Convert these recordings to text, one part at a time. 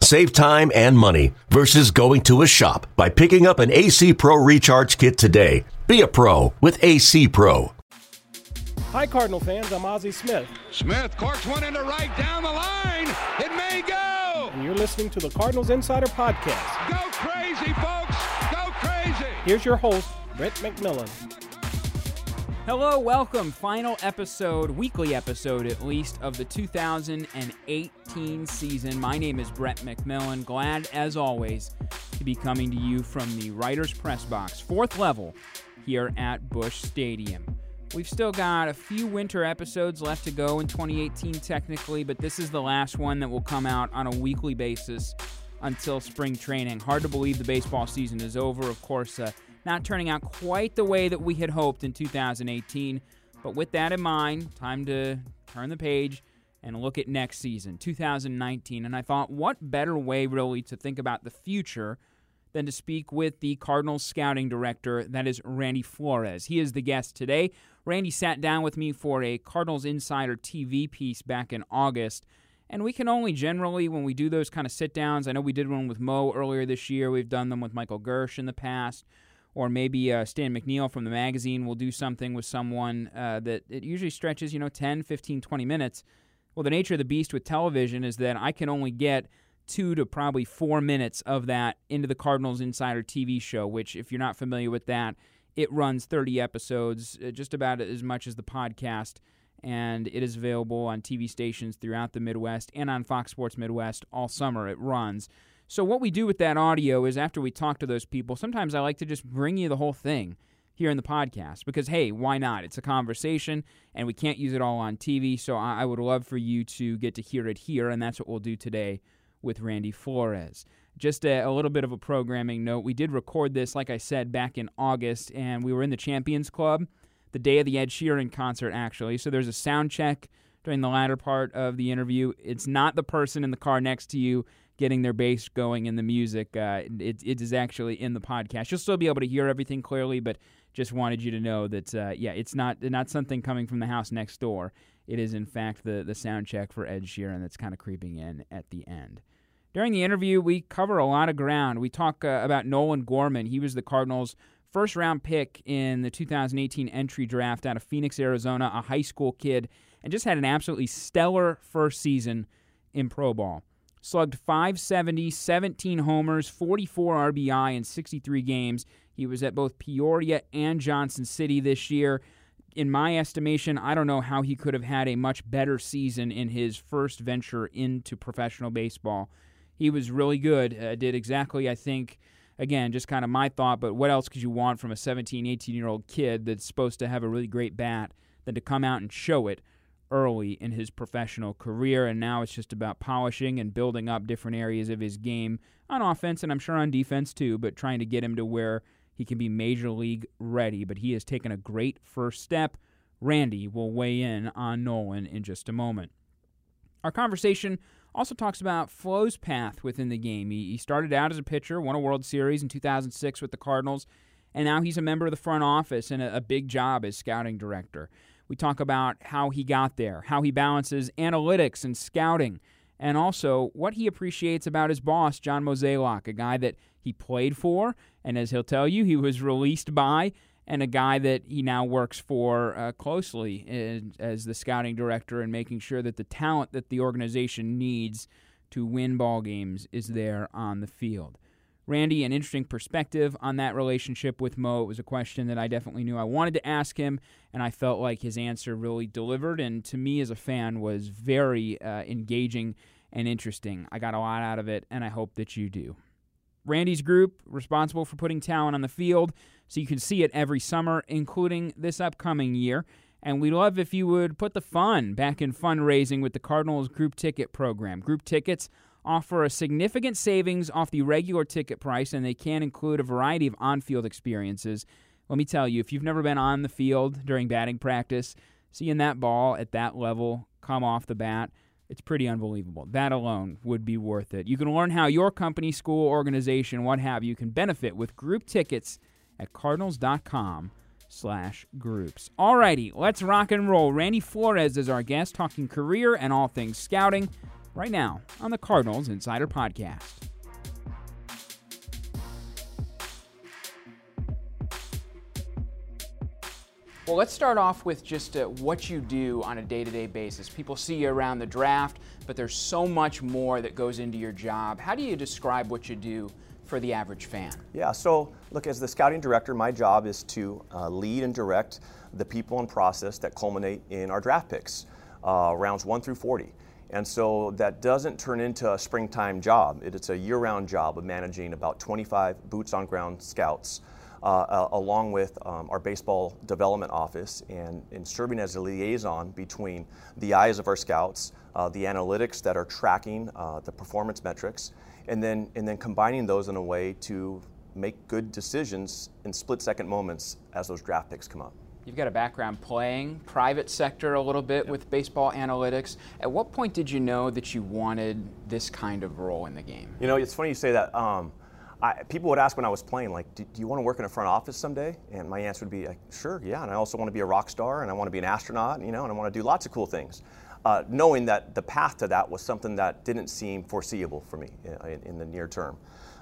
Save time and money versus going to a shop by picking up an AC Pro Recharge Kit today. Be a pro with AC Pro. Hi, Cardinal fans. I'm Ozzie Smith. Smith corks one into right down the line. It may go. And you're listening to the Cardinals Insider Podcast. Go crazy, folks. Go crazy. Here's your host, Brett McMillan. Hello, welcome. Final episode, weekly episode at least, of the 2018 season. My name is Brett McMillan. Glad, as always, to be coming to you from the Writer's Press Box, fourth level here at Busch Stadium. We've still got a few winter episodes left to go in 2018, technically, but this is the last one that will come out on a weekly basis until spring training. Hard to believe the baseball season is over. Of course, uh, not turning out quite the way that we had hoped in 2018. But with that in mind, time to turn the page and look at next season, 2019. And I thought, what better way, really, to think about the future than to speak with the Cardinals scouting director, that is Randy Flores. He is the guest today. Randy sat down with me for a Cardinals Insider TV piece back in August. And we can only generally, when we do those kind of sit downs, I know we did one with Mo earlier this year. We've done them with Michael Girsch in the past. Or maybe uh, Stan McNeal from the magazine will do something with someone uh, that it usually stretches, you know, 10, 15, 20 minutes. Well, the nature of the beast with television is that I can only get two to probably four minutes of that into the Cardinals Insider TV show, which, if you're not familiar with that, it runs 30 episodes, uh, just about as much as the podcast, and it is available on TV stations throughout the Midwest and on Fox Sports Midwest all summer. It runs. So, what we do with that audio is after we talk to those people, sometimes I like to just bring you the whole thing here in the podcast because, hey, why not? It's a conversation and we can't use it all on TV. So, I, would love for you to get to hear it here, and that's what we'll do today with Randy Flores. Just a, a, little bit of a programming note. We did record this, like I said, back in August, and we were in the Champions Club the day of the Ed Sheeran concert, actually. So there's a sound check during the latter part of the interview. It's not the person in the car next to you getting their bass going in the music. Uh, it, it is actually in the podcast. You'll still be able to hear everything clearly, but just wanted you to know that, uh, yeah, it's not not something coming from the house next door. It is, in fact, the, the sound check for Ed Sheeran that's kind of creeping in at the end. During the interview, we cover a lot of ground. We talk uh, about Nolan Gorman. He was the Cardinals' first round pick in the 2018 entry draft out of Phoenix, Arizona, a high school kid, and just had an absolutely stellar first season in Pro Ball. Slugged 570, 17 homers, 44 RBI in 63 games. He was at both Peoria and Johnson City this year. In my estimation, I don't know how he could have had a much better season in his first venture into professional baseball he was really good. Uh, did exactly, I think, again, just kind of my thought, but what else could you want from a 17, 18 year old kid that's supposed to have a really great bat than to come out and show it early in his professional career? And now it's just about polishing and building up different areas of his game on offense and I'm sure on defense too, but trying to get him to where he can be major league ready. But he has taken a great first step. Randy will weigh in on Nolan in just a moment. Our conversation also talks about Flo's path within the game. He, started out as a pitcher, won a World Series in 2006 with the Cardinals, and now he's a member of the front office and a big job as scouting director. We talk about how he got there, how he balances analytics and scouting, and also what he appreciates about his boss, John Mozeliak, a guy that he played for, and as he'll tell you, he was released by, and a guy that he now works for uh, closely in, as the scouting director and making sure that the talent that the organization needs to win ball games is there on the field. Randy, an interesting perspective on that relationship with Mo. It was a question that I definitely knew I wanted to ask him, and I felt like his answer really delivered, and to me as a fan was very uh, engaging and interesting. I got a lot out of it, and I hope that you do. Randy's group responsible for putting talent on the field so you can see it every summer, including this upcoming year. And we'd love if you would put the fun back in fundraising with the Cardinals group ticket program. Group tickets offer a significant savings off the regular ticket price, and they can include a variety of on field experiences. Let me tell you, if you've never been on the field during batting practice, seeing that ball at that level come off the bat, it's pretty unbelievable. That alone would be worth it. You can learn how your company, school, organization, what have you, can benefit with group tickets at cardinals.com slash groups. Alrighty, let's rock and roll. Randy Flores is our guest, talking career and all things scouting right now on the Cardinals Insider Podcast. Well, let's start off with just uh, what you do on a day to day basis. People see you around the draft, but there's so much more that goes into your job. How do you describe what you do for the average fan? Yeah, so look, as the scouting director, my job is to uh, lead and direct the people and process that culminate in our draft picks, uh, rounds 1 through 40. And so that doesn't turn into a springtime job. It's a year round job of managing about 25 boots on ground scouts uh, along with um, our baseball development office and, and, serving as a liaison between the eyes of our scouts, uh, the analytics that are tracking uh, the performance metrics, and then, and then combining those in a way to make good decisions in split second moments as those draft picks come up. You've got a background playing private sector a little bit yep. with baseball analytics. At what point did you know that you wanted this kind of role in the game? You know, it's funny you say that. Um, I, people would ask when I was playing, like, do, do, you want to work in a front office someday? And my answer would be, like, sure, yeah. And I also want to be a rock star, and I want to be an astronaut, you know, and I want to do lots of cool things. Uh, knowing that the path to that was something that didn't seem foreseeable for me in, in the near term.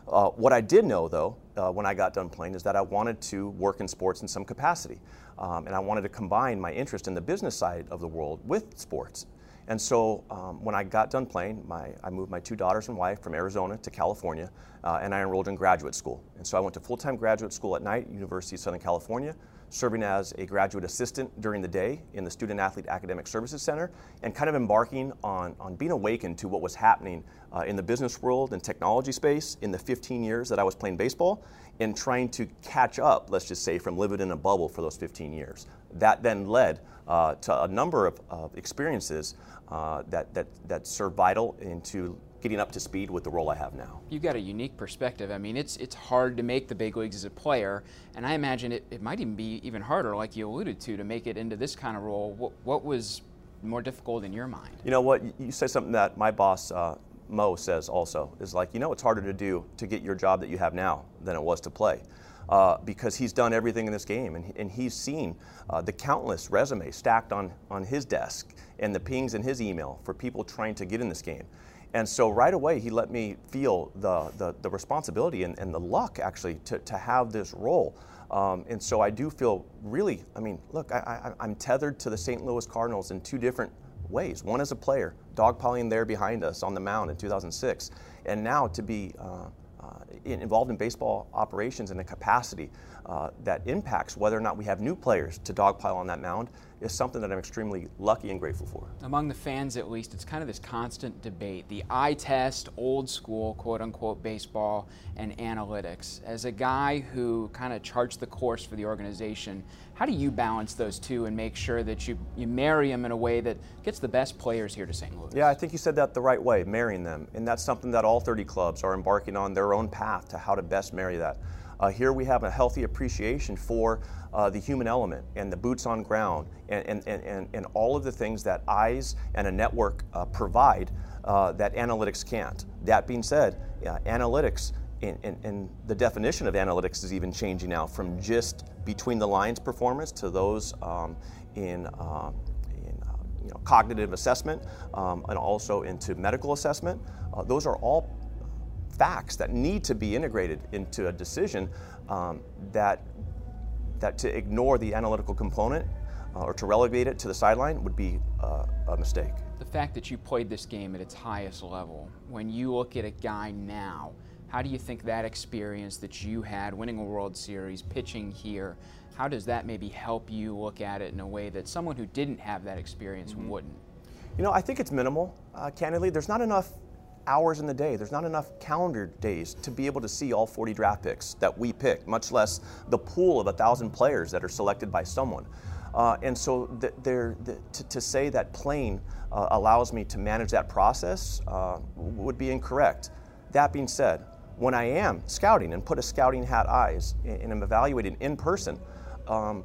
Uh, what I did know, though, uh, when I got done playing, is that I wanted to work in sports in some capacity. Um, and I wanted to combine my interest in the business side of the world with sports. And so um, when I got done playing, my, I moved my two daughters and wife from Arizona to California, uh, and I enrolled in graduate school. And so I went to full time graduate school at night, University of Southern California, serving as a graduate assistant during the day in the Student Athlete Academic Services Center, and kind of embarking on, on being awakened to what was happening uh, in the business world and technology space in the 15 years that I was playing baseball, and trying to catch up, let's just say, from living in a bubble for those 15 years. That then led uh, to a number of, experiences uh, that, that, that serve vital into getting up to speed with the role I have now. You've got a unique perspective. I mean, it's it's hard to make the big leagues as a player, and I imagine it, it might even be even harder, like you alluded to, to make it into this kind of role. What, what was more difficult in your mind? You know what? You said something that my boss, uh, Mo, says also is like, you know, it's harder to do to get your job that you have now than it was to play uh, because he's done everything in this game and, and he's seen uh, the countless resumes stacked on, on his desk and the pings in his email for people trying to get in this game. And so right away, he let me feel the, the, the responsibility and, and, the luck actually to, to have this role. Um, and so I do feel really, I mean, look, I, I'm tethered to the St. Louis Cardinals in two different ways. One as a player, dogpiling there behind us on the mound in 2006, and now to be uh, involved in baseball operations in a capacity uh, that impacts whether or not we have new players to dogpile on that mound is something that I'm extremely lucky and grateful for. Among the fans, at least, it's kind of this constant debate the eye test, old school, quote unquote, baseball and analytics. As a guy who kind of charts the course for the organization, how do you balance those two and make sure that you, you marry them in a way that gets the best players here to St. Louis? Yeah, I think you said that the right way, marrying them. And that's something that all 30 clubs are embarking on their own path to how to best marry that. Uh, here we have a healthy appreciation for uh, the human element and the boots on ground and, and, and, and all of the things that eyes and a network uh, provide uh, that analytics can't. That being said, analytics and, the definition of analytics is even changing now from just between the lines performance to those um, in, uh, in uh, you know, cognitive assessment um, and also into medical assessment. Uh, those are all facts that need to be integrated into a decision um, that, that to ignore the analytical component uh, or to relegate it to the sideline would be uh, a mistake. The fact that you played this game at its highest level, when you look at a guy now how do you think that experience that you had winning a World Series, pitching here, how does that maybe help you look at it in a way that someone who didn't have that experience mm-hmm. wouldn't? You know, I think it's minimal, uh, candidly. There's not enough hours in the day. There's not enough calendar days to be able to see all 40 draft picks that we pick, much less the pool of a thousand players that are selected by someone. Uh, and so th- the, to, to, say that playing uh, allows me to manage that process uh, would be incorrect. That being said, when I am scouting and put a scouting hat eyes and I'm evaluating in person, um,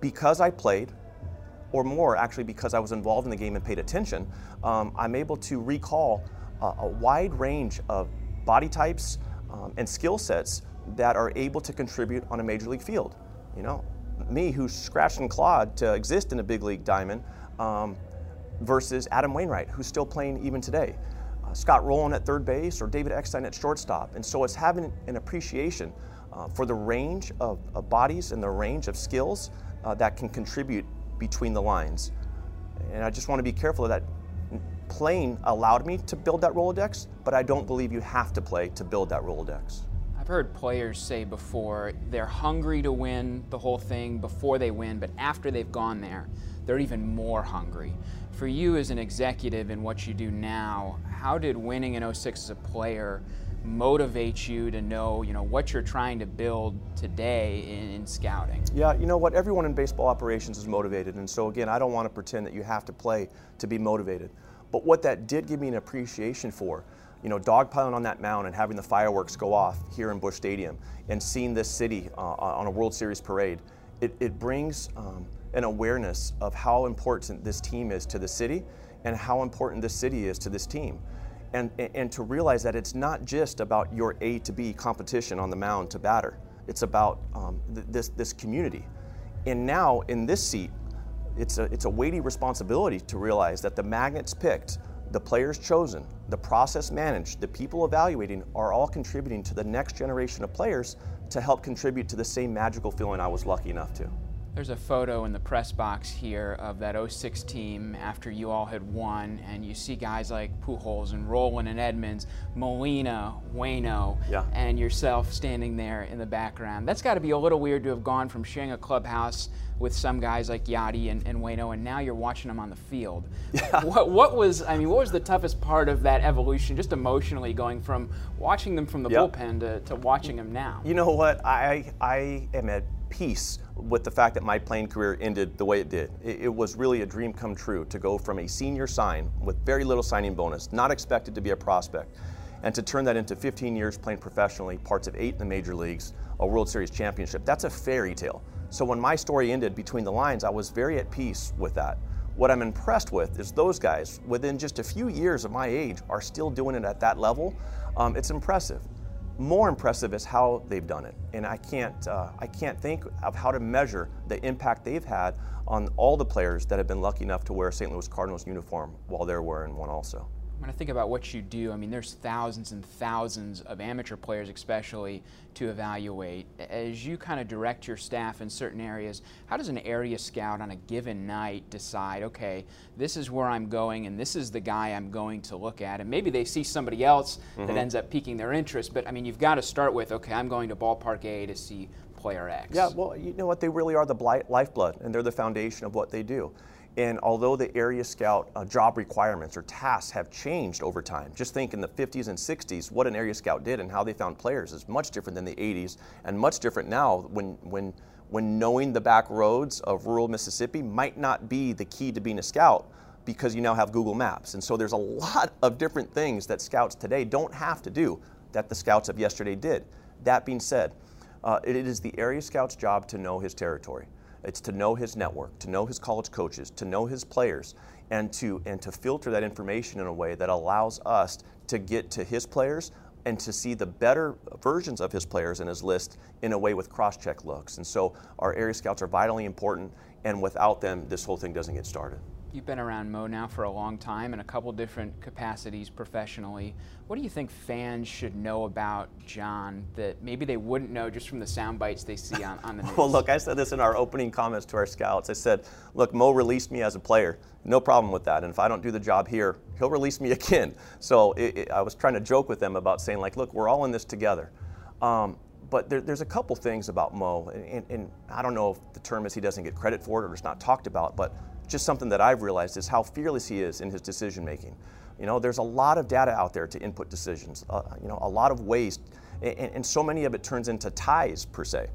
because I played, or more actually because I was involved in the game and paid attention, um, I'm able to recall a, a wide range of body types um, and skill sets that are able to contribute on a major league field. You know, me who's scratched and clawed to exist in a big league diamond um, versus Adam Wainwright who's still playing even today. Uh, Scott Rolen at third base or David Eckstein at shortstop. And so it's having an appreciation uh, for the range of, of, bodies and the range of skills uh, that can contribute between the lines. And I just want to be careful of that. Playing allowed me to build that Rolodex, but I don't believe you have to play to build that Rolodex. I've heard players say before they're hungry to win the whole thing before they win, but after they've gone there, they're even more hungry. For you as an executive in what you do now, how did winning in 06 as a player motivate you to know, you know, what you're trying to build today in, in, scouting? Yeah, you know what? Everyone in baseball operations is motivated, and so again, I don't want to pretend that you have to play to be motivated. But what that did give me an appreciation for, you know, dogpiling on that mound and having the fireworks go off here in Busch Stadium, and seeing this city uh, on a World Series parade, it, it brings um, an awareness of how important this team is to the city, and how important this city is to this team and, and to realize that it's not just about your A to B competition on the mound to batter. It's about um, th- this, this community. And now in this seat, it's a, it's a weighty responsibility to realize that the magnets picked, the players chosen, the process managed, the people evaluating are all contributing to the next generation of players to help contribute to the same magical feeling I was lucky enough to. There's a photo in the press box here of that 06 team after you all had won, and you see guys like Pujols and Rolen and Edmonds, Molina, Wayno, yeah. and yourself standing there in the background. That's got to be a little weird to have gone from sharing a clubhouse with some guys like Yadi and, and Wayno, and now you're watching them on the field. Yeah. What, what, was, I mean, what was the toughest part of that evolution, just emotionally, going from watching them from the yep. bullpen to, to watching them now? You know what? I, I am at peace with the fact that my playing career ended the way it did. It, it, was really a dream come true to go from a senior sign with very little signing bonus, not expected to be a prospect, and to turn that into 15 years playing professionally, parts of eight in the major leagues, a World Series championship. That's a fairy tale. So when my story ended between the lines, I was very at peace with that. What I'm impressed with is those guys, within just a few years of my age, are still doing it at that level. Um, it's impressive more impressive is how they've done it. And I can't, uh, I can't think of how to measure the impact they've had on all the players that have been lucky enough to wear a St. Louis Cardinals uniform while they're wearing one also when I think about what you do, I mean, there's thousands and thousands of amateur players, especially, to evaluate. As you kind of direct your staff in certain areas, how does an area scout on a given night decide, okay, this is where I'm going and this is the guy I'm going to look at? And maybe they see somebody else mm-hmm. that ends up piquing their interest, but I mean, you've got to start with, okay, I'm going to ballpark A to see player X. Yeah, well, you know what? They really are the lifeblood and they're the foundation of what they do. And although the area scout uh, job requirements or tasks have changed over time, just think in the 50s and 60s, what an area scout did and how they found players is much different than the 80s and much different now when, when, when knowing the back roads of rural Mississippi might not be the key to being a scout because you now have Google Maps. And so there's a lot of different things that scouts today don't have to do that the scouts of yesterday did. That being said, uh, it is the area scout's job to know his territory. It's to know his network, to know his college coaches, to know his players, and to and to filter that information in a way that allows us to get to his players and to see the better versions of his players in his list in a way with cross-check looks. And so our area scouts are vitally important, and without them, this whole thing doesn't get started. You've been around Mo now for a long time in a couple different capacities professionally. What do you think fans should know about John that maybe they wouldn't know just from the sound bites they see on, on the news? well, look, I said this in our opening comments to our scouts. I said, look, Mo released me as a player. No problem with that. And if I don't do the job here, he'll release me again. So it, it, I was trying to joke with them about saying, like, look, we're all in this together. Um, but there, there's a couple things about Mo, and, and, and I don't know if the term is he doesn't get credit for it or it's not talked about, but just something that I've realized is how fearless he is in his decision making. You know, there's a lot of data out there to input decisions. Uh, you know, a lot of waste, and, and, so many of it turns into ties per se.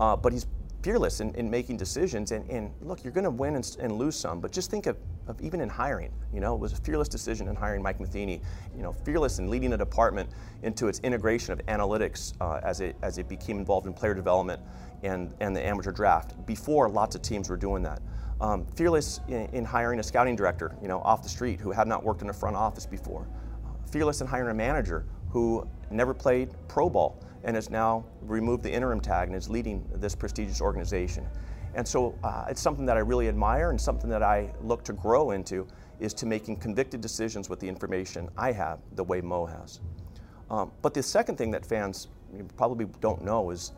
Uh, but he's fearless in, in making decisions. And, and look, you're going to win and, and, lose some, but just think of, of even in hiring. You know, it was a fearless decision in hiring Mike Matheny. You know, fearless in leading a department into its integration of analytics uh, as it as it became involved in player development and and the amateur draft. Before, lots of teams were doing that. Um, fearless in, in, hiring a scouting director, you know, off the street who had not worked in a front office before. Fearless in hiring a manager who never played pro ball and has now removed the interim tag and is leading this prestigious organization. And so uh, it's something that I really admire and something that I look to grow into is to making convicted decisions with the information I have the way Mo has. Um, but the second thing that fans probably don't know is,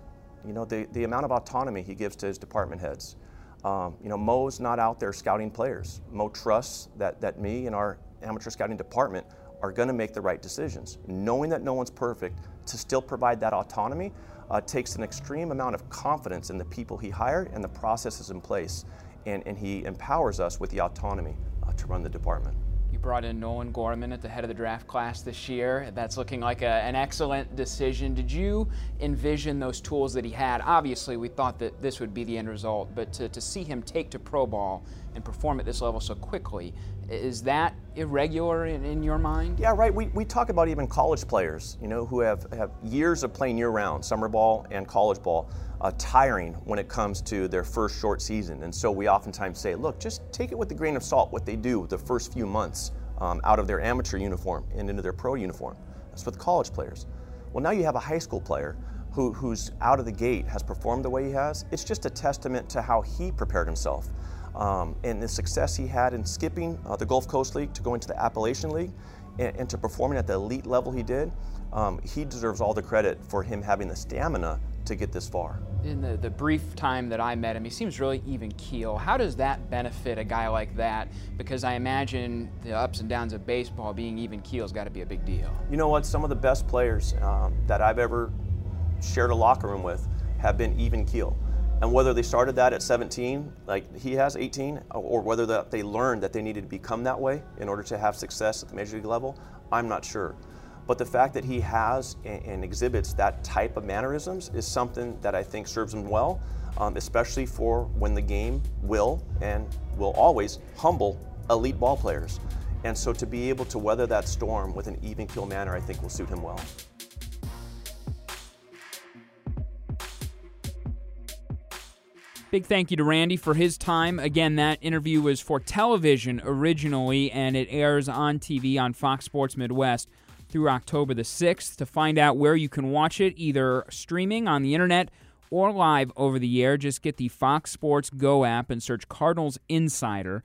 you know, the, the amount of autonomy he gives to his department heads. Um, you know, Mo's not out there scouting players. Mo trusts that, that me and our amateur scouting department are going to make the right decisions. Knowing that no one's perfect, to still provide that autonomy uh, takes an extreme amount of confidence in the people he hired and the processes in place. And, and he empowers us with the autonomy uh, to run the department. Brought in Nolan Gorman at the head of the draft class this year. That's looking like a, an excellent decision. Did you envision those tools that he had? Obviously, we thought that this would be the end result, but to, to see him take to pro ball and perform at this level so quickly, is that irregular in, in, your mind? Yeah, right. We, we talk about even college players, you know, who have, have years of playing year round, summer ball and college ball, uh, tiring when it comes to their first short season. And so we oftentimes say, look, just take it with a grain of salt what they do the first few months um, out of their amateur uniform and into their pro uniform. That's with college players. Well, now you have a high school player who, who's out of the gate has performed the way he has. It's just a testament to how he prepared himself um, and the success he had in skipping uh, the Gulf Coast League to go into the Appalachian League and, and to performing at the elite level he did, um, he deserves all the credit for him having the stamina to get this far. In the, the brief time that I met him, he seems really even keel. How does that benefit a guy like that? Because I imagine the ups and downs of baseball being even keel has got to be a big deal. You know what? Some of the best players um, that I've ever shared a locker room with have been even keel. And whether they started that at 17, like he has 18, or whether that they learned that they needed to become that way in order to have success at the major league level, I'm not sure. But the fact that he has and, exhibits that type of mannerisms is something that I think serves him well, um, especially for when the game will and will always humble elite ball players. And so to be able to weather that storm with an even keel manner, I think will suit him well. Big thank you to Randy for his time. Again, that interview was for television originally, and it airs on TV on Fox Sports Midwest through October the 6th. To find out where you can watch it, either streaming on the internet or live over the air, just get the Fox Sports Go app and search Cardinals Insider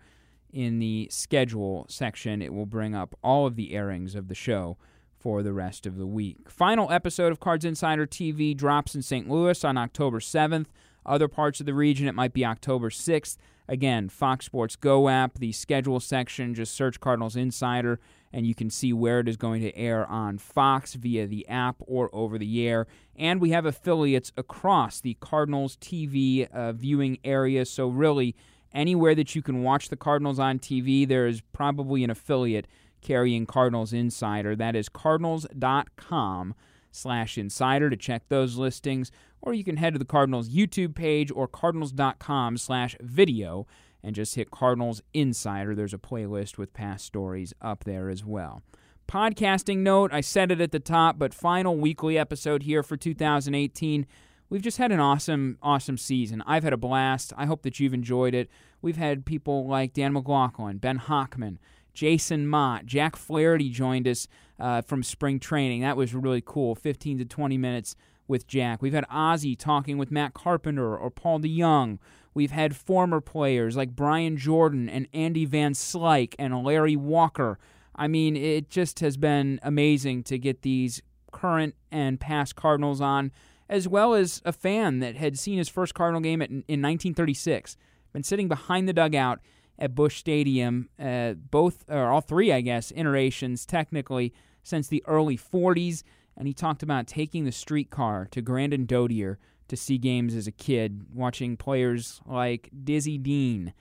in the schedule section. It will bring up all of the airings of the show for the rest of the week. Final episode of Cards Insider TV drops in St. Louis on October 7th. Other parts of the region, it might be October 6th. Again, Fox Sports Go app, the schedule section, just search Cardinals Insider, and you can see where it is going to air on Fox via the app or over the air. And we have affiliates across the Cardinals TV uh, viewing area, so really, anywhere that you can watch the Cardinals on TV, there is probably an affiliate carrying Cardinals Insider. That is cardinals.com slash insider to check those listings or you can head to the Cardinals YouTube page or cardinals.com slash video and just hit Cardinals Insider. There's a playlist with past stories up there as well. Podcasting note, I said it at the top, but final weekly episode here for 2018. We've just had an awesome, awesome season. I've had a blast. I hope that you've enjoyed it. We've had people like Dan McLaughlin, Ben Hochman, Jason Motte, Jack Flaherty joined us uh, from spring training. That was really cool. 15 to 20 minutes with Jack. We've had Ozzie talking with Matt Carpenter or Paul DeJong. We've had former players like Brian Jordan and Andy Van Slyke and Larry Walker. I mean, it just has been amazing to get these current and past Cardinals on, as well as a fan that had seen his first Cardinal game in 1936. Been sitting behind the dugout at Busch Stadium, uh, both or all three, I guess, iterations technically since the early 40s and he talked about taking the streetcar to Grand and Dodier to see games as a kid, watching players like Dizzy Dean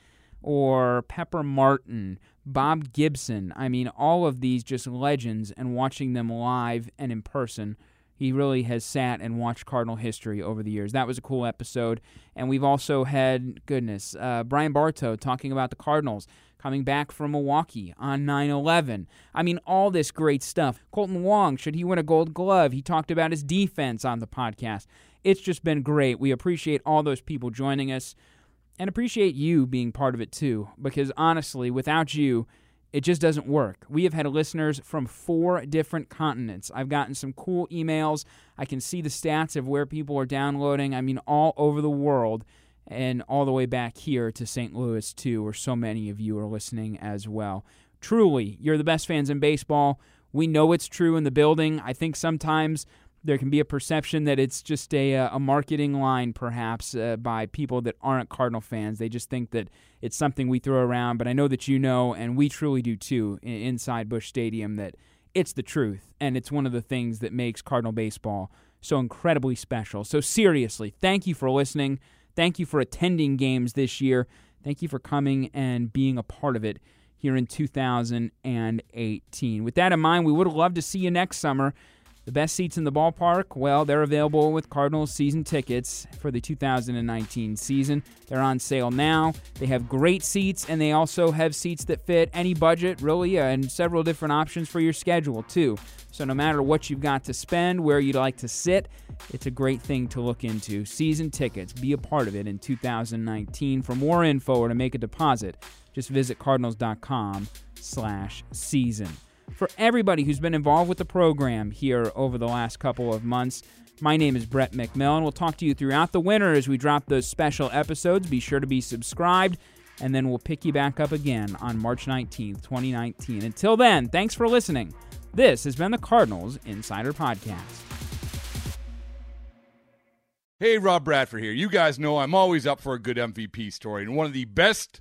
or Pepper Martin, Bob Gibson. I mean, all of these just legends, and watching them live and in person. he really has sat and watched Cardinal history over the years. That was a cool episode. And we've also had, goodness, uh, Brian Bartow talking about the Cardinals coming back from Milwaukee on 9 11. I mean, all this great stuff. Kolten Wong, should he win a gold glove? He talked about his defense on the podcast. It's just been great. We appreciate all those people joining us and appreciate you being part of it too, because honestly, without you, it just doesn't work. We have had listeners from four different continents. I've gotten some cool emails. I can see the stats of where people are downloading. I mean, all over the world and all the way back here to St. Louis, too, where so many of you are listening as well. Truly, you're the best fans in baseball. We know it's true in the building. I think sometimes there can be a perception that it's just a, uh, a marketing line, perhaps, uh, by people that aren't Cardinal fans. They just think that it's something we throw around. But I know that you know, and we truly do too, inside Busch Stadium, that it's the truth. And it's one of the things that makes Cardinal baseball so incredibly special. So, seriously, thank you for listening. Thank you for attending games this year. Thank you for coming and being a part of it here in 2018. With that in mind, we would loved to see you next summer. The best seats in the ballpark, well, they're available with Cardinals season tickets for the 2019 season. They're on sale now. They have great seats, and they also have seats that fit any budget, really, uh, and several different options for your schedule, too. So, no matter what you've got to spend, where you'd like to sit, it's a great thing to look into. Season tickets, be a part of it in 2019. For more info or to make a deposit, just visit cardinals.com slash season for everybody who's been involved with the program here over the last couple of months. My name is Brett McMillan. We'll talk to you throughout the winter as we drop those special episodes. Be sure to be subscribed, and then we'll pick you back up again on March 19th, 2019. Until then, thanks for listening. This has been the Cardinals Insider Podcast. Hey, Rob Bradford here. You guys know I'm always up for a good MVP story, and one of the best